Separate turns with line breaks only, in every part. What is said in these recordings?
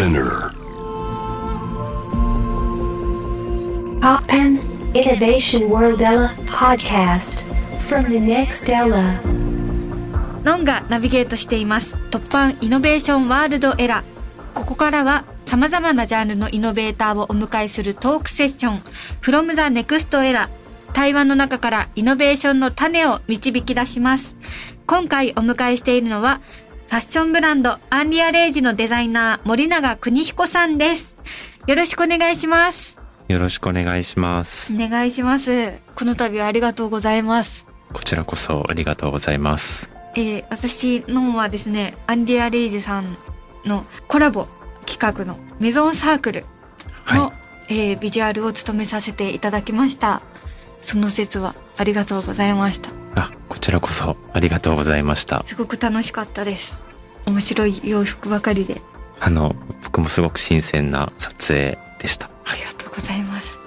Spinner.
Poppen Innovation World Ella podcast from the next Ella.
ノンがナビゲートしています突版イノベーションワールドエラーここからは様々なジャンルのイノベーターをお迎えするトークセッション from the next era 対話の中からイノベーションの種を導き出します今回お迎えしているのはファッションブランドアンリアレイジのデザイナー森永邦彦さんです。よろしくお願いします。
よろしくお願いします。
お願いします。この度はありがとうございます。
こちらこそありがとうございます。
えー私のはですねアンリア・レイジさんのコラボ企画のメゾンサークルの、
は
えービジュアルを務めさせていただきました。その説はありがとうございました
あ、こちらこそありがとうございました。
すごく楽しかったです面白い洋服ばかりで
あの、僕もすごく新鮮な撮影でした。
ありがとうございます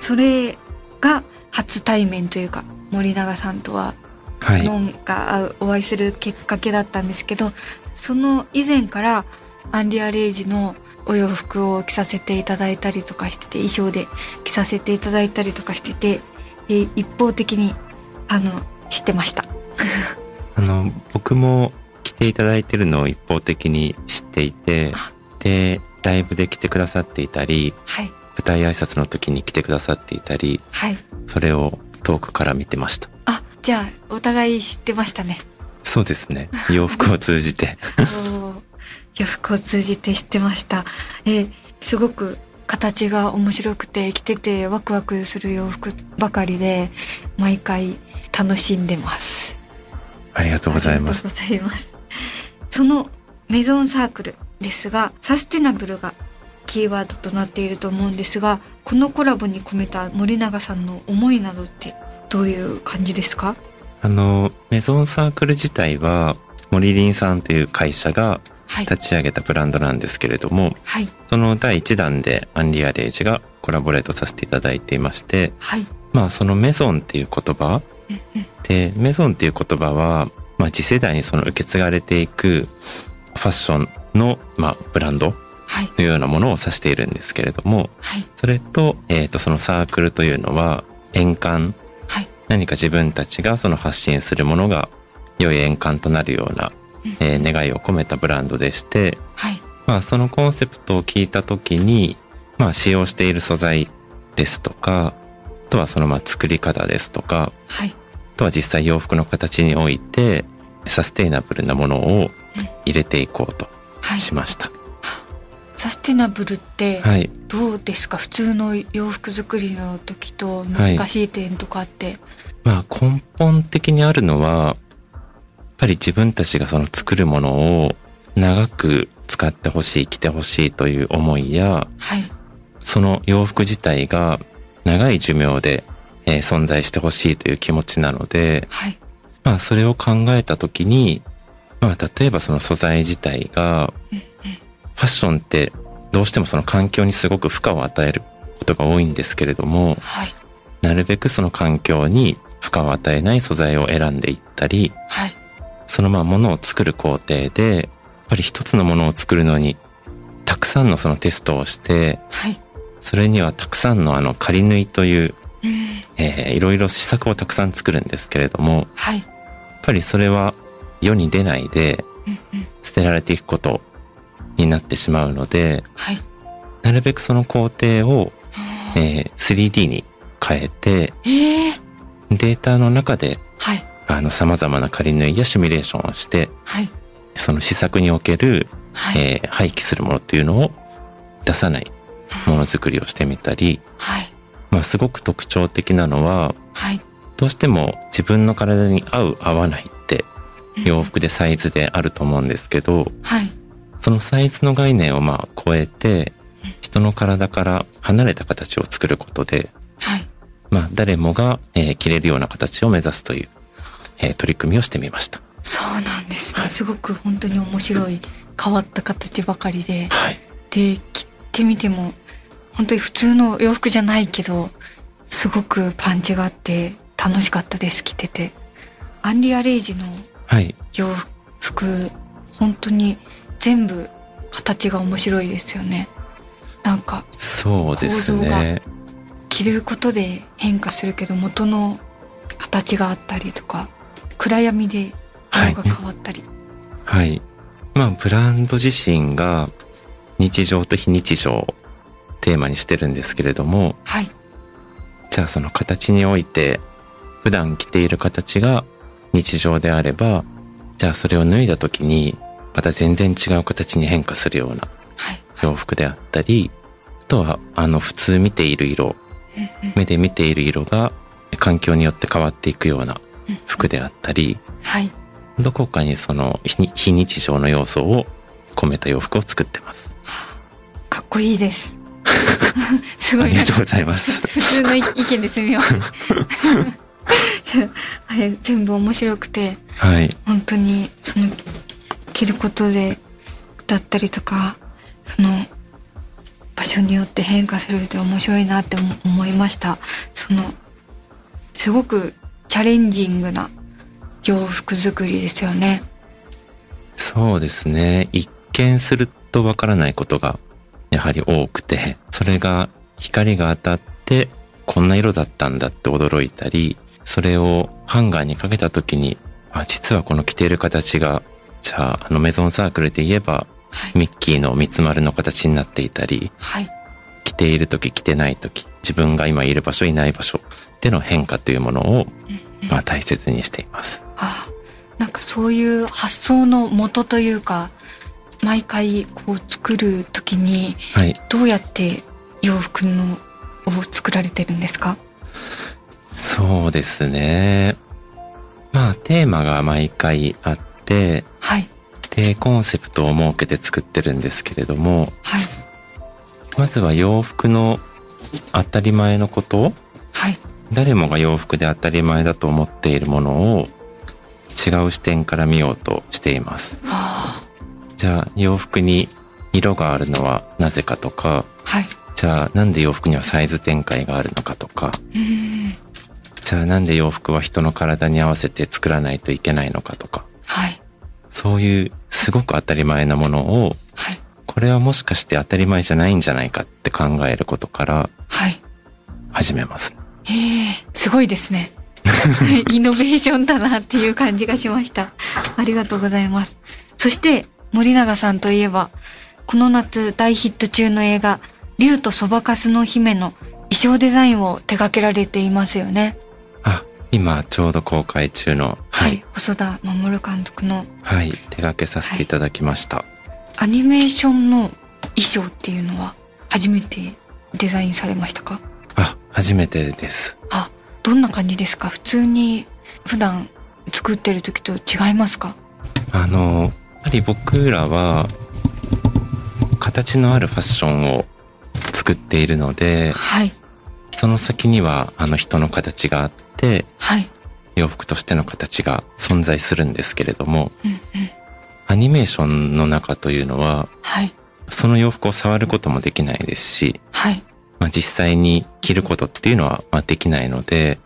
それが初対面というか森永さんとは
はい。
ノンが会うお会いするきっかけだったんですけどその以前からアンリア・レイジのお洋服を着させていただいたりとかしてて衣装で着させていただいたりとかしててえー一方的にあの知ってました。
あの、僕も来ていただいてるのを一方的に知っていて
あ、
で、ライブで来てくださっていたり、
はい。
舞台挨拶の時に来てくださっていたり、
はい。
それを遠くから見てました。
あじゃあお互い知ってましたね。
そうですね。洋服を通じて。
洋服を通じて知ってました。えーすごく形が面白くて着ててワクワクする洋服ばかりで毎回楽しんでます
ありがとうございます。
そのメゾンサークルですが、サステナブルがキーワードとなっていると思うんですが、このコラボに込めた森永さんの思いなどってどういう感じですか？
あの、メゾンサークル自体は、森林さんという会社が
はい。
立ち上げたブランドなんですけれども、
はい。
その第1弾でアンリアレイジがコラボレートさせていただいていまして、
はい。
まあそのメゾンっていう言葉で、メゾンっていう言葉は、まあ次世代にその受け継がれていくファッションの、まあブランド
はい。
のようなものを指しているんですけれども、
はい。
それと、えっ、とそのサークルというのは、円環
はい。
何か自分たちがその発信するものが良い円環となるような、えー願いを込めたブランドでして、
はい。
まあそのコンセプトを聞いた時に、まあ使用している素材ですとか、あとはそのまあ作り方ですとか、
はい。
あとは実際洋服の形においてサステイナブルなものを入れていこうと
はい。
しました。
サステナブルって
はい。
どうですか？普通の洋服作りの時と難しい点とかって。
まあ根本的にあるのは、やっぱり自分たちがその作るものを長く使ってほしい、着てほしいという思いや、
はい。
その洋服自体が長い寿命で、えー存在してほしいという気持ちなので、
はい。
まあそれを考えたときに、まあ例えばその素材自体が、ファッションってどうしてもその環境にすごく負荷を与えることが多いんですけれども、
はい。
なるべくその環境に負荷を与えない素材を選んでいったり、
はい。
そのまあものを作る工程で、やっぱり一つのものを作るのに、たくさんのそのテストをして、
はい。
それにはたくさんのあの仮縫いという、
うん。
えーいろいろ試作をたくさん作るんですけれども、やっ
はい。
ぱりそれは世に出ないで。捨てられていくことになってしまうので、
はい。
なるべくその工程を、えー 3D に変えて、
ええ
データの中で
はい。
あの様々な仮縫いやシミュレーションをして、
はい。
その試作における、
はい。
えー廃棄するものっていうのを出さないものづくりをしてみたり、
はい。
まあすごく特徴的なのは、
はい。
どうしても自分の体に合う合わないって洋服でサイズであると思うんですけど、
はい。
そのサイズの概念をまあ超えて、人の体から離れた形を作ることで、
はい。
まあ誰もが、えー着れるような形を目指すという、えー取り組みをしてみました。
そうなんですね。
はい
すごく本当に面白い変わった形ばかりで。
はい。
で、着てみても、本当に普通の洋服じゃないけど、すごくパンチがあって楽しかったです、着てて。アンリアレイジの
はい。
洋服、本当に全部形が面白いですよねなんか
そうです
構造
ね。
着ることで変化するけど元の形があったりとか暗闇で色が変わったり、
はい。まあ、ブランド自身が日常と非日常をテーマにしてるんですけれども、
はい、
じゃあその形において普段着ている形が日常であれば、じゃあそれを脱いだ時にまた全然違う形に変化するような
はい。
洋服であったり、あとはあの普通見ている色、目で見ている色が環境によって変わっていくような服であったり、
はい。
どこかにその非非日常の要素を込めた洋服を作ってます。
かっこいいです すごい
ありがとうございます。
普通の意見ですみません はい全部面白くて
はい。
本当にその着ることでだったりとかその場所によって変化するって面白いなって思思いましたそのすごくチャレンジングな洋服作りですよね
そうですね。一見するとわからないことがやはり多くて、それが光が当たってこんな色だったんだって驚いたり、それをハンガーにかけた時に、あ、実はこの着ている形が、じゃああのメゾンサークルで言えば、
はい
ミッキーの三つ丸の形になっていたり、
はい
着ている時着てない時、自分が今いる場所いない場所での変化というものを、まあ大切にしています。
あなんかそういう発想の元というか毎回こう作る時に
はい。
どうやって洋服のを作られてるんですか？
そうですね。まあテーマが毎回あって、
はい。
で、コンセプトを設けて作ってるんですけれども、
はい。
まずは洋服の当たり前のこと。
はい。
誰もが洋服で当たり前だと思っているものを違う視点から見ようとしています。
あ。
じゃあ洋服に色があるのはなぜかとか、
あはい
じゃあなんで洋服にはサイズ展開があるのかとか、じゃあなんで洋服は人の体に合わせて作らないといけないのかとか、
はい。
そういうすごく当たり前なものを、
はい。
これはもしかして当たり前じゃないんじゃないかって考えることから
はい。
始めます。
へえすごいですね。イノベーションだなっていう感じがしました。ありがとうございます。そして森永さんといえばこの夏大ヒット中の映画「竜とそばかすの姫」の衣装デザインを手掛けられていますよね。
あ、今ちょうど公開中の、
は、
はい。い、
細田守監督の
はい、手掛けさせていただきました。
アニメーションの衣装っていうのは初めてデザインされましたか？
あ、初めてです。
あどんな感じですか？普通に普段作ってる時と違いますか？
あの、やはり僕らは形のあるファッションを作っているので、
はい。
その先にはあの人の形があって、
はい。
洋服としての形が存在するんですけれども、
うんうん。
アニメーションの中というのは、
はい。
その洋服を触ることもできないですし、
はい。
まあ、実際に着ることっていうのはまあできないので、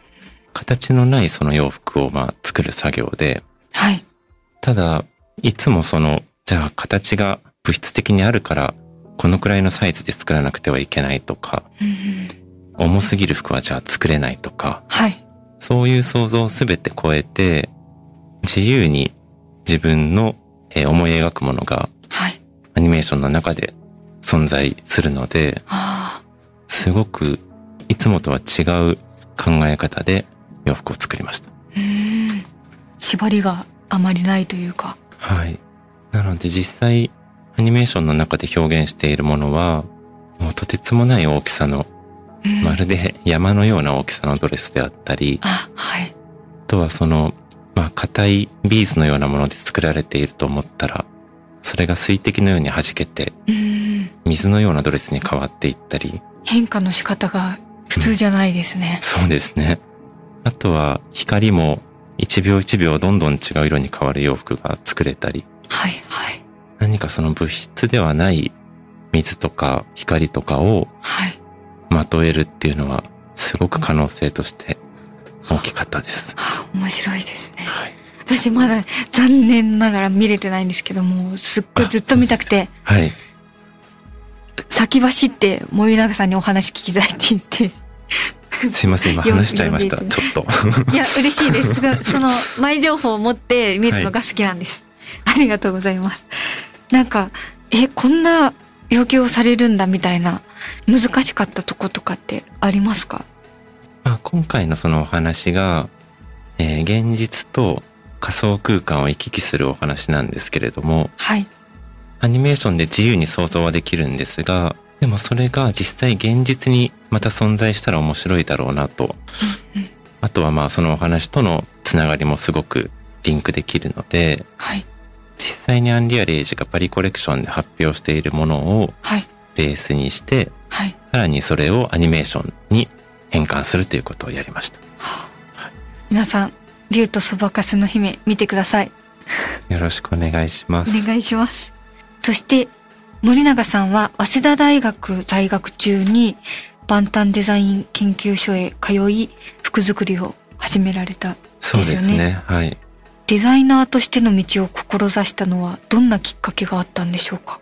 形のないその洋服をまあ作る作業で、
はい。
ただ、いつもその、じゃあ形が物質的にあるから、このくらいのサイズで作らなくてはいけないとか、
うんうん。
重すぎる服はじゃあ作れないとか、
はい。
そういう想像をすべて超えて、自由に自分のえー思い描くものが
はい。
アニメーションの中で存在するので、
あ
すごくいつもとは違う考え方で洋服を作りました。
ーうん。縛りがあまりないというか。
はい。なので実際アニメーションの中で表現しているものは、もうとてつもない大きさの、
うん。
まるで山のような大きさのドレスであったり、
あはい。
あとはその、まあ硬いビーズのようなもので作られていると思ったら、それが水滴のように弾けて、
うん。
水のようなドレスに変わっていったり、
変化の仕方が普通じゃないですね、
そうですね。あとは光も1秒1秒どんどん違う色に変わる洋服が作れたり、
はいはい
何かその物質ではない水とか光とかを
はい
まとえるっていうのはすごく可能性として大きかったです。
あ面白いですね
はい。
私まだ残念ながら見れてないんですけども、すっごいずっと見たくて、
はい。
先走って森永さんにお話聞きたいって言って。
すいません、今話しちゃいました。
よ
ちょっと。
いや、嬉しいです。その、前情報を持って見るのが好きなんです。ありがとうございます。なんか、え、こんな要求をされるんだみたいな、難しかったとことかってありますか？
まあ、今回のそのお話が、えー現実と仮想空間を行き来するお話なんですけれども、
はい。
アニメーションで自由に想像はできるんですが、でもそれが実際現実にまた存在したら面白いだろうなと。あとはまあそのお話とのつながりもすごくリンクできるので、
はい。
実際にアンリアルエイジがパリコレクションで発表しているものを
はい。
ベースにして、
はい。
さらにそれをアニメーションに変換するということをやりました。
皆さん、竜とそばかすの姫見てください。
よろしくお願いします。
お願いします。そして、森永さんは早稲田大学在学中に万端デザイン研究所へ通い、服作りを始められた。
そうです
ですよ
ね。はい。
デザイナーとしての道を志したのはどんなきっかけがあったんでしょうか？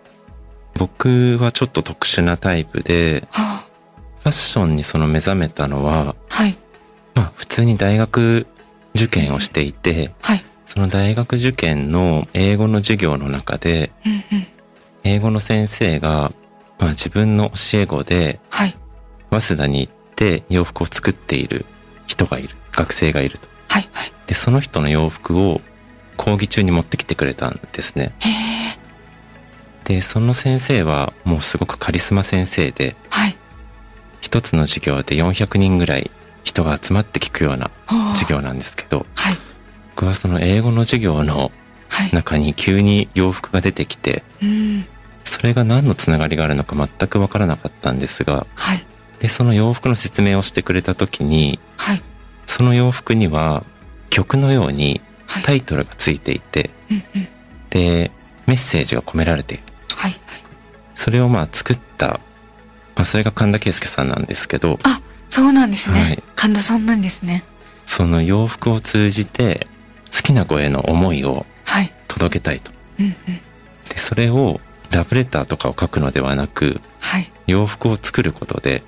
僕はちょっと特殊なタイプで、
は
ファッションにその目覚めたのは、
あ、はい、
まあ普通に大学受験をしていて、
はい。
その大学受験の英語の授業の中で、
うんうん。
英語の先生が、まあ自分の教え子で、
はい、
早稲田に行って洋服を作っている人がいる、学生がいると。
はい、はい。
で、その人の洋服を講義中に持ってきてくれたんですね。で、その先生はもうすごくカリスマ先生で、
はい。
一つの授業で400人ぐらい人が集まって聞くような
はあ
授業なんですけど、
はい、
僕はその英語の授業の
はい。
中に急に洋服が出てきて、
うん、
それが何のつながりがあるのか全くわからなかったんですが、
はい、
で、その洋服の説明をしてくれた時に、
はい、
その洋服には曲のように
はい。
タイトルがついていて、
うんうん。
で、メッセージが込められている。
はい、はい。
それをまあ作った、まあそれが神田圭介さんなんですけど、
あ、そうなんですね。
はい
神田さんなんですね。
その洋服を通じて好きな子への思いを
はい。
届けたいと。
うんうん。
で、それをラブレターとかを書くのではなく、
はい、
洋服を作ることで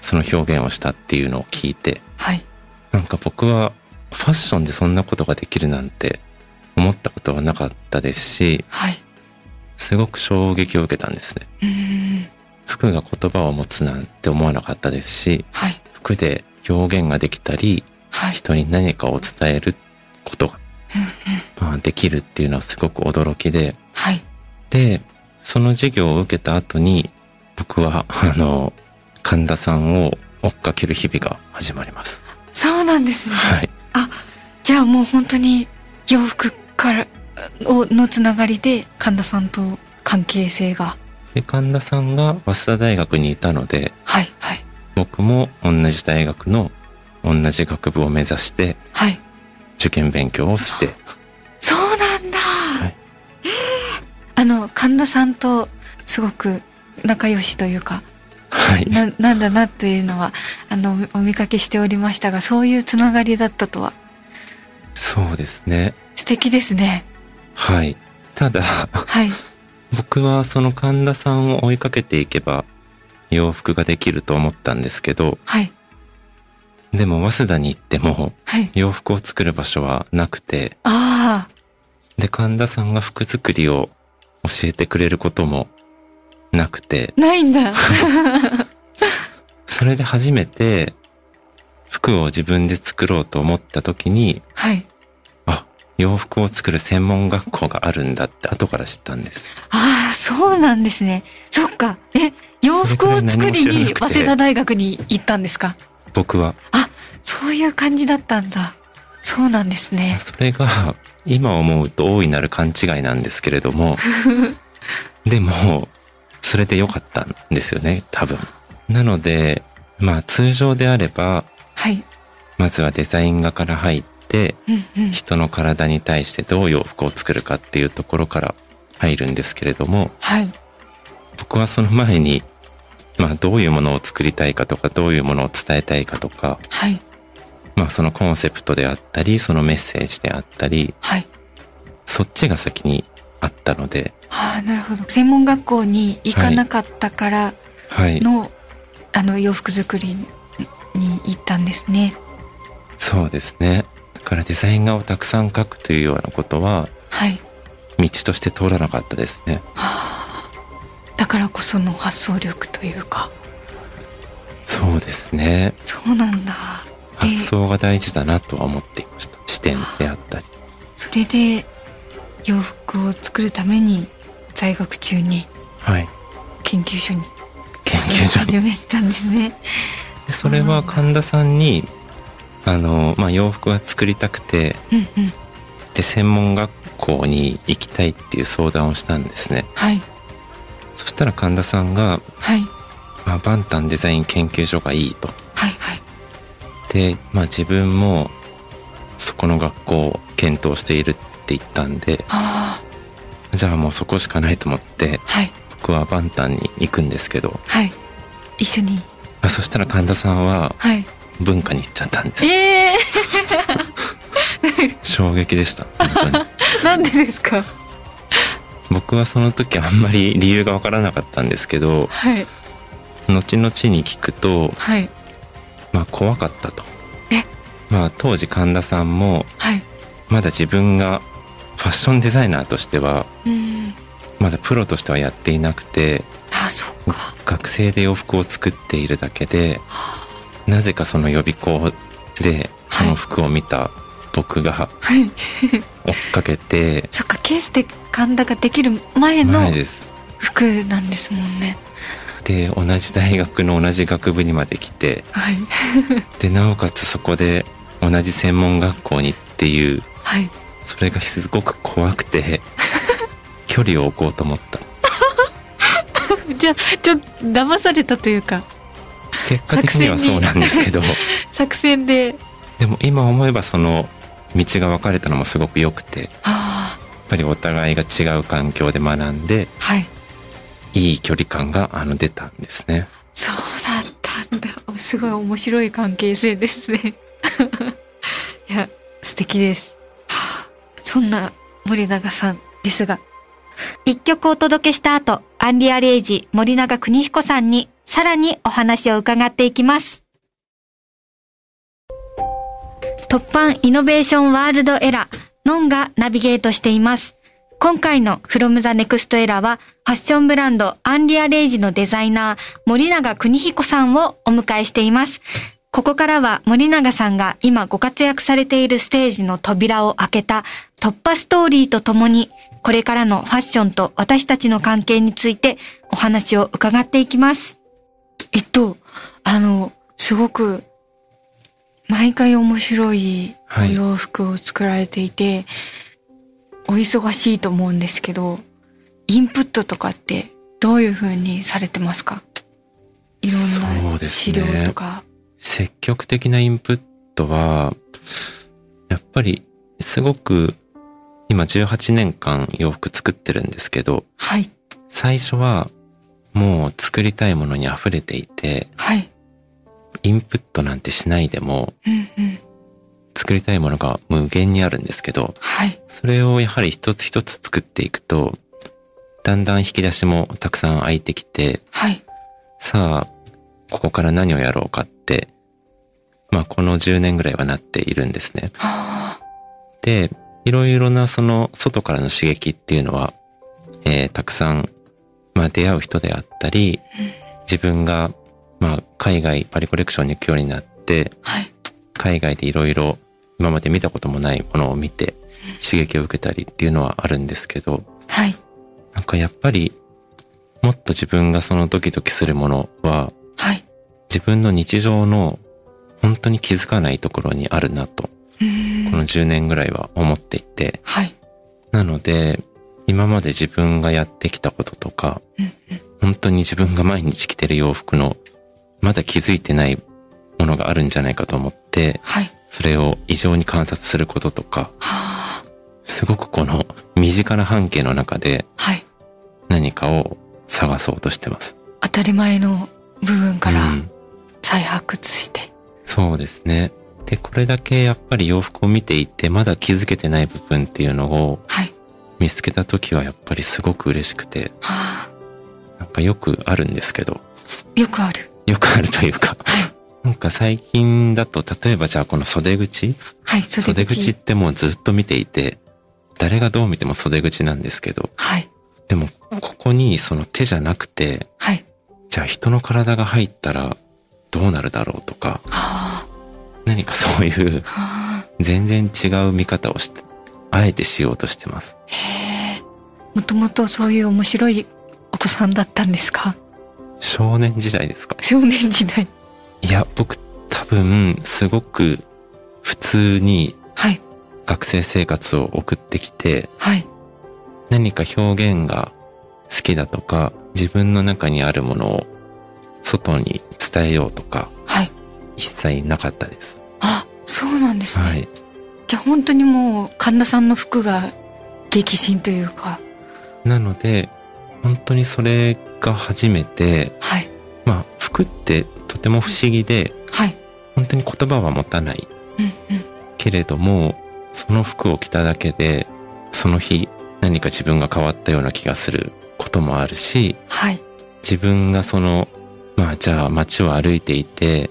その表現をしたっていうのを聞いて、
はい。
なんか僕はファッションでそんなことができるなんて思ったことはなかったですし、
はい。
すごく衝撃を受けたんですね。服が言葉を持つなんて思わなかったですし、
はい。
服で表現ができたり、
はい。
人に何かを伝えることが、まあ、できるっていうのはすごく驚きで、
はい。
で、その授業を受けた後に、僕は、あの、神田さんを追っかける日々が始まります。
そうなんですね。
はい。
じゃあもう本当に洋服からおのつながりで神田さんと関係性が。
で、神田さんが早稲田大学にいたので、
はい、はい、
僕も同じ大学の同じ学部を目指して
はい。
受験勉強をして、
そうなんだ、
い。
えー。あの、神田さんとすごく仲良しというか、
はい。
な、なんだなっていうのは、あの、お見かけしておりましたが、そういうつながりだったとは、
そうですね。
素敵ですね。
はい。ただ、
はい、
僕はその神田さんを追いかけていけば洋服ができると思ったんですけど、
はい、
でも早稲田に行っても
はい。
洋服を作る場所はなくて、
あ
で、神田さんが服作りを教えてくれることもなくて、
あ、ないんだ。
それで初めて服を自分で作ろうと思った時に、
はい。
あ、洋服を作る専門学校があるんだって後から知ったんです。
ああ、そうなんですね。そっか。え、洋服を作りに早稲田大学に行ったんですか？
僕は。
あ、そういう感じだったんだ。そうなんですね。
それが今思うと大いなる勘違いなんですけれども、でも、それで良かったんですよね、多分。なので、まあ通常であれば、
はい。
まずはデザイン画から入って、
うんうん。
人の体に対してどう洋服を作るかっていうところから入るんですけれども、
はい。
僕はその前に、まあどういうものを作りたいかとか、どういうものを伝えたいかとか、
はい。
まあそのコンセプトであったり、そのメッセージであったり、
はい。
そっちが先にあったので、
はあ、なるほど。専門学校に行かなかったから
はい。
の、あの、洋服作りに行ったんですね。
そうですね。だからデザイン画をたくさん描くというようなことは、
はい。
道として通らなかったですね。
だからこその発想力というか。
そうですね。
そうなんだ。で、
発想が大事だなとは思っていました。視点であったり。
それで洋服を作るために在学中に
はい。
研究所に
研究所に。
始めてたんですね。
でそれは神田さんに、あの、まあ、洋服が作りたくて、
うんうん。
で、専門学校に行きたいっていう相談をしたんですね。
はい。
そしたら神田さんが、
はい。
まあ、バンタンデザイン研究所がいいと。
はい。はい。
で、まあ、自分もそこの学校を検討しているって言ったんで、
あ
じゃあもうそこしかないと思って、
あ。はい。
僕はバンタンに行くんですけど、
はい。一緒に。
あそしたら神田さんは
はい。
文化に行っちゃったんです。
ええ
衝撃でした。本当に
ー、なんでですか？
僕はその時あんまり理由がわからなかったんですけど、
はい。
後々に聞くと、
はい。
まあ怖かったと。
え？
まあ当時神田さんも
はい。
まだ自分がファッションデザイナーとしては
うん。
まだプロとしてはやっていなくて。学生で洋服を作っているだけでなぜかその予備校でその服を見た僕が
はい。
追っかけて
そっか、ケースで神田ができる前の。服なんですもんね。
で同じ大学の同じ学部にまで来て
はい。
でなおかつそこで同じ専門学校にっていう
はい。
それがすごく怖くて 距離を置こうと思った
じゃあ、ちょっと騙されたというか、
結果的にはそうなんですけど
作戦で。
でも今思えばその道が分かれたのもすごく良くてやっ
あ
ぱりお互いが違う環境で学んで
あ。はい。
いい距離感があの出たんですね
そうだったんだ。すごい面白い関係性ですね。いや、素敵です。そんな森永さんですが、一曲お届けした後、アンリアレイジ森永邦彦さんにさらにお話を伺っていきます。突版イノベーションワールドエラー、ノンがナビゲートしています。今回の From the Next Era は、ファッションブランドアンリアレイジのデザイナー、森永邦彦さんをお迎えしています。ここからは森永さんが今ご活躍されているステージの扉を開けた突破ストーリーとともに、これからのファッションと私たちの関係についてお話を伺っていきます。えっと、あの、すごく毎回面白いお
はい
洋服を作られていて、お忙しいと思うんですけど、インプットとかってどういう風にされてますか？いろん
そ
な
うです
資
ね
料とか。
積極的なインプットはやっぱりすごく今18年間洋服作ってるんですけど
はい。
最初はもう作りたいものに溢れていて
はい。
インプットなんてしないでも
うんうん。
作りたいものが無限にあるんですけど
はい。
それをやはり一つ一つ作っていくとだんだん引き出しもたくさん開いてきて
はい。
さあここから何をやろうかってまあこの10年ぐらいはなっているんですね。
はあ。
で、いろいろなその外からの刺激っていうのは、えーたくさん、まあ出会う人であったり、自分が、まあ海外パリコレクションに行くようになって、
はい。
海外でいろいろ今まで見たこともないものを見て刺激を受けたりっていうのはあるんですけど、
はい。
なんかやっぱりもっと自分がそのドキドキするものは
はい。
自分の日常の本当に気づかないところにあるなと、この10年ぐらいは思っていて、
はい。
なので、今まで自分がやってきたこととか、
うん
本当に自分が毎日着てる洋服の、まだ気づいてないものがあるんじゃないかと思って、
はい。
それを異常に観察することとか、
はあ。
すごくこの身近な半径の中で
はい。
何かを探そうとしてます。
当たり前の部分から
うん
再発掘して。
そうですね。で、これだけやっぱり洋服を見ていて、まだ気づけてない部分っていうのを
はい。
見つけた時はやっぱりすごく嬉しくて、
はあ。
なんかよくあるんですけど、
よくある。
よくあるというか、
はい。
なんか最近だと、例えばじゃあこの袖口
はい。袖
袖
口。
口ってもうずっと見ていて、誰がどう見ても袖口なんですけど、
はい。
でもここにその手じゃなくて、
はい。
じゃあ人の体が入ったらどうなるだろうとか、
は
何かそういう。全然違う見方をして、あえてしようとしてます。
へえ。もともとそういう面白いお子さんだったんですか？
少年時代ですか？
少年時代。
いや、僕多分すごく普通に
はい。
学生生活を送ってきて、
はい。
何か表現が好きだとか、自分の中にあるものを外に伝えようとか、
はい。
一切なかったです。
あ、そうなんですね。
はい。
じゃあ本当にもう神田さんの服が激震というか。
なので、本当にそれが初めて、
はい。
まあ、服ってとても不思議で、
はい。
本当に言葉は持たない
うんうん。
けれども、その服を着ただけで、その日何か自分が変わったような気がすることもあるし、
はい。
自分がその、まあじゃあ街を歩いていて、
はい。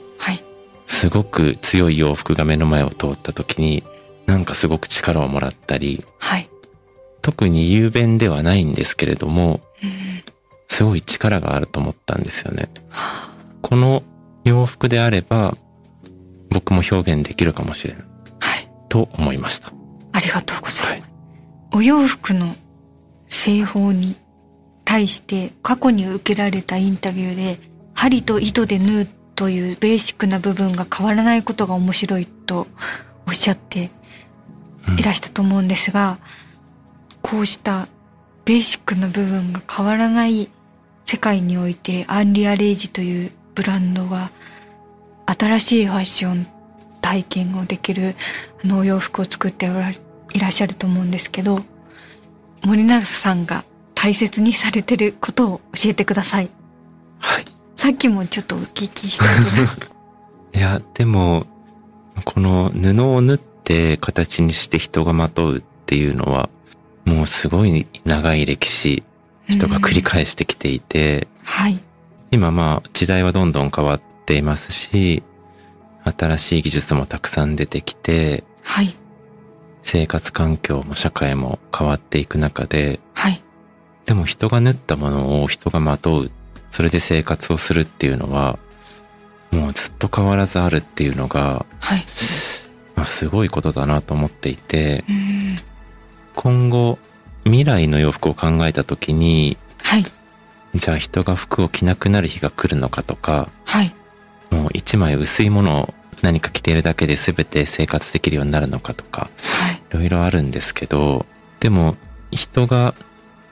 すごく強い洋服が目の前を通った時に、なんかすごく力をもらったり、
はい。
特に雄弁ではないんですけれども、
うん
すごい力があると思ったんですよね。
は
この洋服であれば、僕も表現できるかもしれない
あはい。
と思いました。
ありがとうございます。
はい。
お洋服の製法に対して過去に受けられたインタビューで針と糸で縫うというベーシックな部分が変わらないことが面白いとおっしゃっていらしたと思うんですが、こうしたベーシックな部分が変わらない世界においてアンリアレイジというブランドが新しいファッション体験をできるあのお洋服を作っておられいらっしゃると思うんですけど森永さんが大切にされてることを教えてください
はい。
さっきもちょっとお聞きしたけど。
いや、でも、この布を縫って形にして人がまとうっていうのは、もうすごい長い歴史、人が繰り返してきていて、
はい。
今まあ時代はどんどん変わっていますし、新しい技術もたくさん出てきて、
はい。
生活環境も社会も変わっていく中で、
はい。
でも人が縫ったものを人がまとう、それで生活をするっていうのは、もうずっと変わらずあるっていうのが、
はい。
まあ、すごいことだなと思っていて、
うん。
今後未来の洋服を考えた時に、
はい。
じゃあ人が服を着なくなる日が来るのかとか、
はい。
もう一枚薄いものを何か着ているだけで全て生活できるようになるのかとか、
はい。
いろいろあるんですけど、でも人が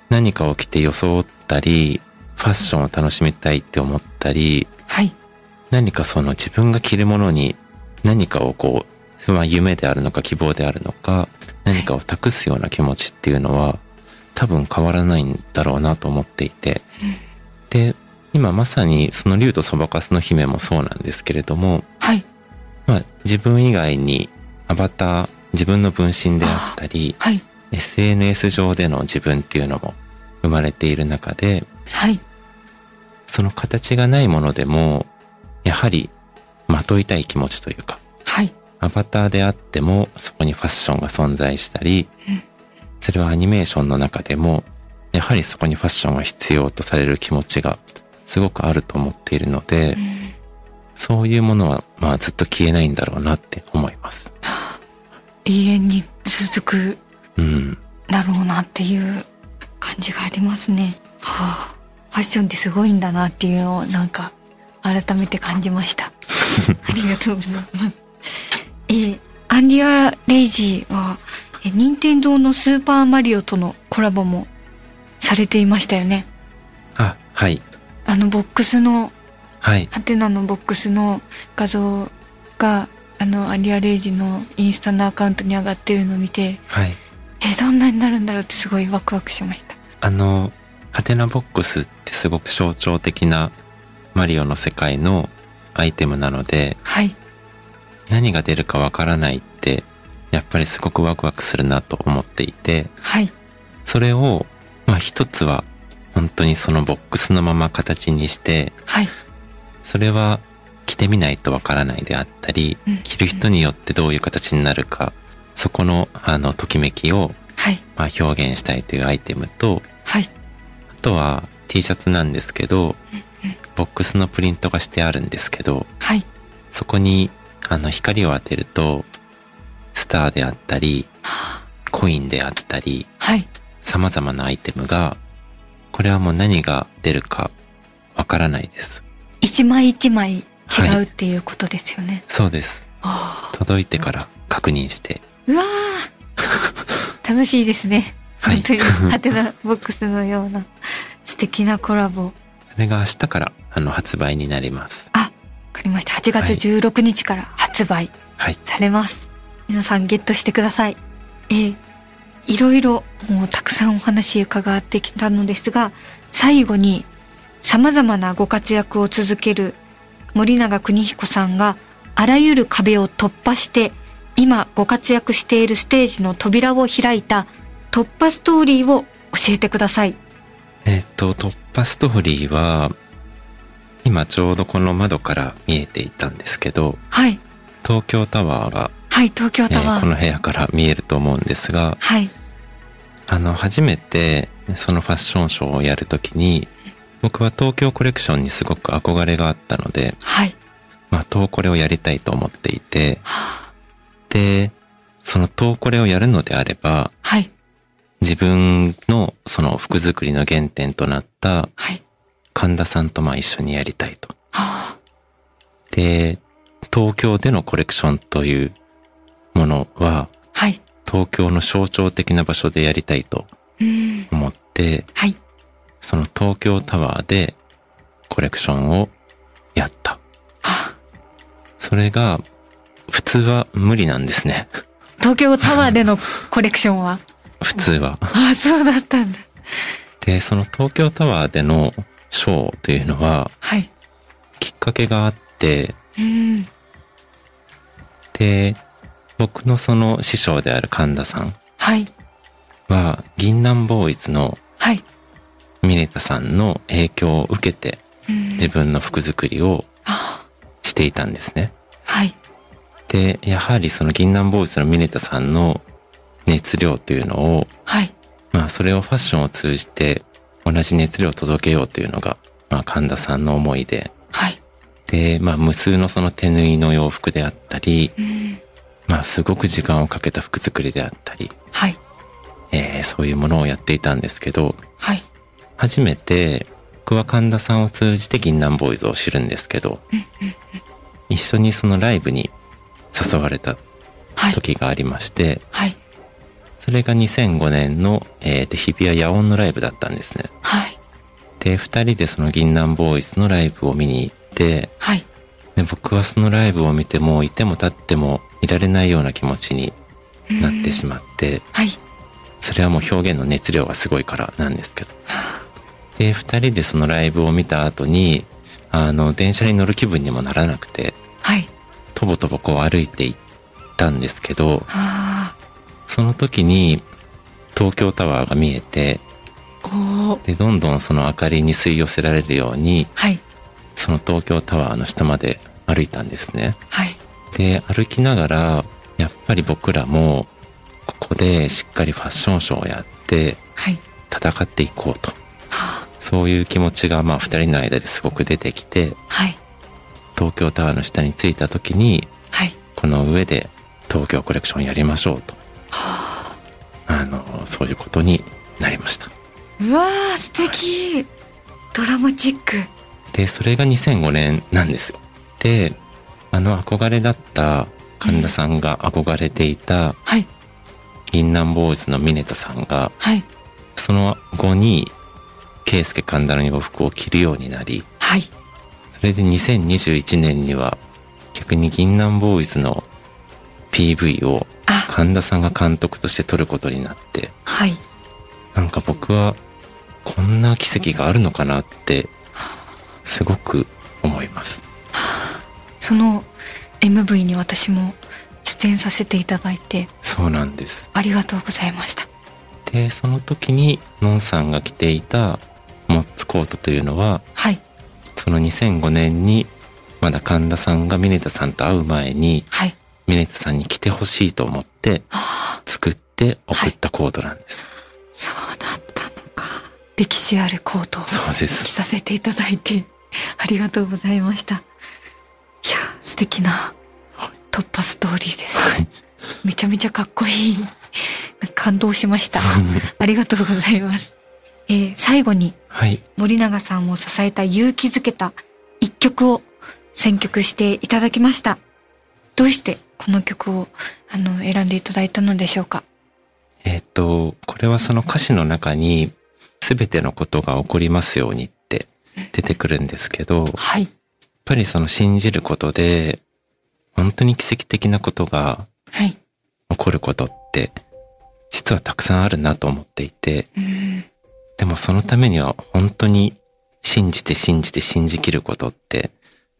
何かを着て装ったり、ファッションを楽しみたいって思ったり、
はい。
何かその自分が着るものに何かをこう、まあ夢であるのか希望であるのか、何かを託すような気持ちっていうのは多分変わらないんだろうなと思っていて。で、今まさにその竜とそばかすの姫もそうなんですけれども、
はい。
まあ自分以外にアバター、自分の分身であったり、
はい。
SNS 上での自分っていうのも生まれている中で、
はい
その形がないものでも、やはりまといたい気持ちというか、
はい
アバターであってもそこにファッションが存在したり
うん、
それはアニメーションの中でも、やはりそこにファッションが必要とされる気持ちがすごくあると思っているので、
うん
そういうものはまあずっと消えないんだろうなって思います。
永遠に続く
うん。
だろうなっていう感じがありますね。はあ、ファッションってすごいんだなっていうのをなんか改めて感じました。ありがとうございます。えーアンリア・レイジーは、えー任天堂のスーパーマリオとのコラボもされていましたよね。
あ、はい。
あのボックスの、
はい。
ハテナのボックスの画像が、あの、アンリア・レイジのインスタのアカウントに上がってるのを見て、
はい。
えーどんなになるんだろうってすごいワクワクしました。
あの、ハテナボックスってすごく象徴的なマリオの世界のアイテムなので、
はい。
何が出るかわからないって、やっぱりすごくワクワクするなと思っていて、
はい。
それを、まあ一つは、本当にそのボックスのまま形にして、
はい。
それは着てみないとわからないであったり
うん、
着る人によってどういう形になるか、そこの、あの、ときめきを、
はい。
まあ、表現したいというアイテムと、
はい。
あとは T シャツなんですけど、ボックスのプリントがしてあるんですけど、
はい。
そこに、あの、光を当てると、スターであったり、コインであったり、
はい。
様々なアイテムが、これはもう何が出るかわからないです。
一枚一枚違うっていうことですよね。
そうです。
あ
届いてから確認して。
ーうわー楽しいですね。
はい
本当に、ハテナボックスのような素敵なコラボ。わ
それが明日から、あの、発売になります。
かりました。8月16日から発売
はい。
されます。皆さんゲットしてください。えーいろいろもうたくさんお話伺ってきたのですが、最後に様々なご活躍を続ける森永邦彦さんがあらゆる壁を突破して今ご活躍しているステージの扉を開いた突破ストーリーを教えてください。
えっ、と、突破ストーリーは、今ちょうどこの窓から見えていたんですけど、
はい。
東京タワーが、
はい、東京
え
タワー。
ーこの部屋から見えると思うんですが、
はい。
あの、初めてそのファッションショーをやるときに、僕は東京コレクションにすごく憧れがあったので、
はい。
まあ、東コレをやりたいと思っていて、
は
で、その東コレをやるのであれば、
はい。
自分のその服作りの原点となった
はい。
神田さんとまあ一緒にやりたいと。
は
で、東京でのコレクションというものは、
はい。
東京の象徴的な場所でやりたいと
うん。
思って、
はい。
その東京タワーでコレクションをやった。
は
それが、普通は無理なんですね。
東京タワーでのコレクションは？
普通は。
ああ、そうだったんだ。
で、その東京タワーでのショーというのは、
はい。
きっかけがあって、
うん。
で、僕のその師匠である神田さん
はい。
は、銀杏ボーイズの
はい。
ミネタさんの影響を受けて
うん
自分の服作りを
あ
していたんですね。
はい。
で、やはりその銀杏ボーイズのミネタさんの熱量というのを、
はい。
まあそれをファッションを通じて同じ熱量を届けようというのが、まあ神田さんの思いで、
はい。
で、まあ無数のその手縫いの洋服であったり、
うん。
まあすごく時間をかけた服作りであったり、
はい。
えーそういうものをやっていたんですけど、
はい。
初めて僕は神田さんを通じて銀杏ボーイズを知るんですけど、一緒にそのライブに誘われた
はい。
時がありまして、
はい。
それが2005年の、えーと日比谷野音のライブだったんですね。
はい。
で、二人でその銀杏ボーイズのライブを見に行って、
はい。
で僕はそのライブを見てもういても立ってもいられないような気持ちになってしまって、
はい。
それはもう表現の熱量がすごいからなんですけど。で、二人でそのライブを見た後に、あの、電車に乗る気分にもならなくて、
はい。
とぼとぼこう歩いて行ったんですけど、
あ
その時に東京タワーが見えて、で、どんどんその明かりに吸い寄せられるように、
はい。
その東京タワーの下まで歩いたんですね。
はい。
で、歩きながら、やっぱり僕らも、ここでしっかりファッションショーをやって、
はい。
戦っていこうと。
はあ。
そういう気持ちが、まあ、二人の間ですごく出てきて、
はい。
東京タワーの下に着いた時に、
はい。
この上で東京コレクションやりましょうと。そういうことになりました。
あ。うわー、素敵。ドラマチック。
で、それが2005年なんですよ。で、あの憧れだった神田さんが憧れていた
はい。
銀杏ボーイズのミネタさんが、
はい。
その後に、ケイスケ神田の洋服を着るようになり、
はい。
それで2021年には逆に銀杏ボーイズの PV を
あ、
神田さんが監督として撮ることになって、
はい。
なんか僕はこんな奇跡があるのかなって、すごく思います。
その MV に私も出演させていただいて
そうなんです。
ありがとうございました
で、その時に、のんさんが着ていたモッツコートというのは、
はい
その2005年に、まだ神田さんがミネタさんと会う前に、
はい
ミネタさんに着てほしいと思って、作って送ったコートなんです。
そうだったのか。歴史あるコートを着。させていただいてありがとうございました。いや素敵な突破ストーリーです。
はい。
めちゃめちゃかっこいい。感動しました。ありがとうございます、えー最後に
はい。
森永さんを支えた勇気づけた一曲を選曲していただきましたどうしてこの曲をあの選んでいただいたのでしょうか？
えっ、と、これはその歌詞の中に、すべてのことが起こりますようにって出てくるんですけど、やっ
はい
ぱりその信じることで、本当に奇跡的なことが
はい。
起こることって、実はたくさんあるなと思っていて、
うん。
でもそのためには本当に信じて信じて信じきることって、やっ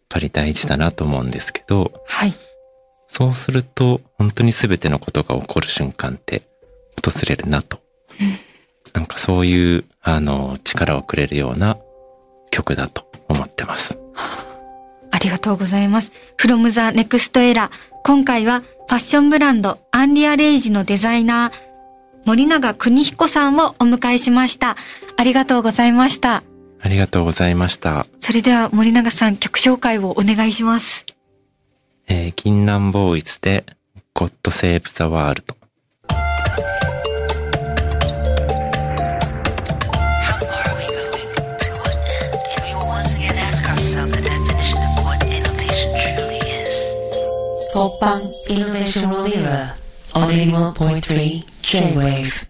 ぱり大事だなと思うんですけど、
はい
そうすると本当に全てのことが起こる瞬間って訪れるなと。なんかそういう、あの、力をくれるような曲だと思ってます。
ありがとうございます。from the next era。今回はファッションブランドアンリアレイジのデザイナー森永邦彦さんをお迎えしました。ありがとうございました。
ありがとうございました。
それでは森永さん曲紹介をお願いします。
えー、金南ボーイズで「ゴッド・セ
ーブ・ザ・ワールド」「突破イノベーション・ロリーラー」「オリンピック・ポイント・3」「J-WAVE」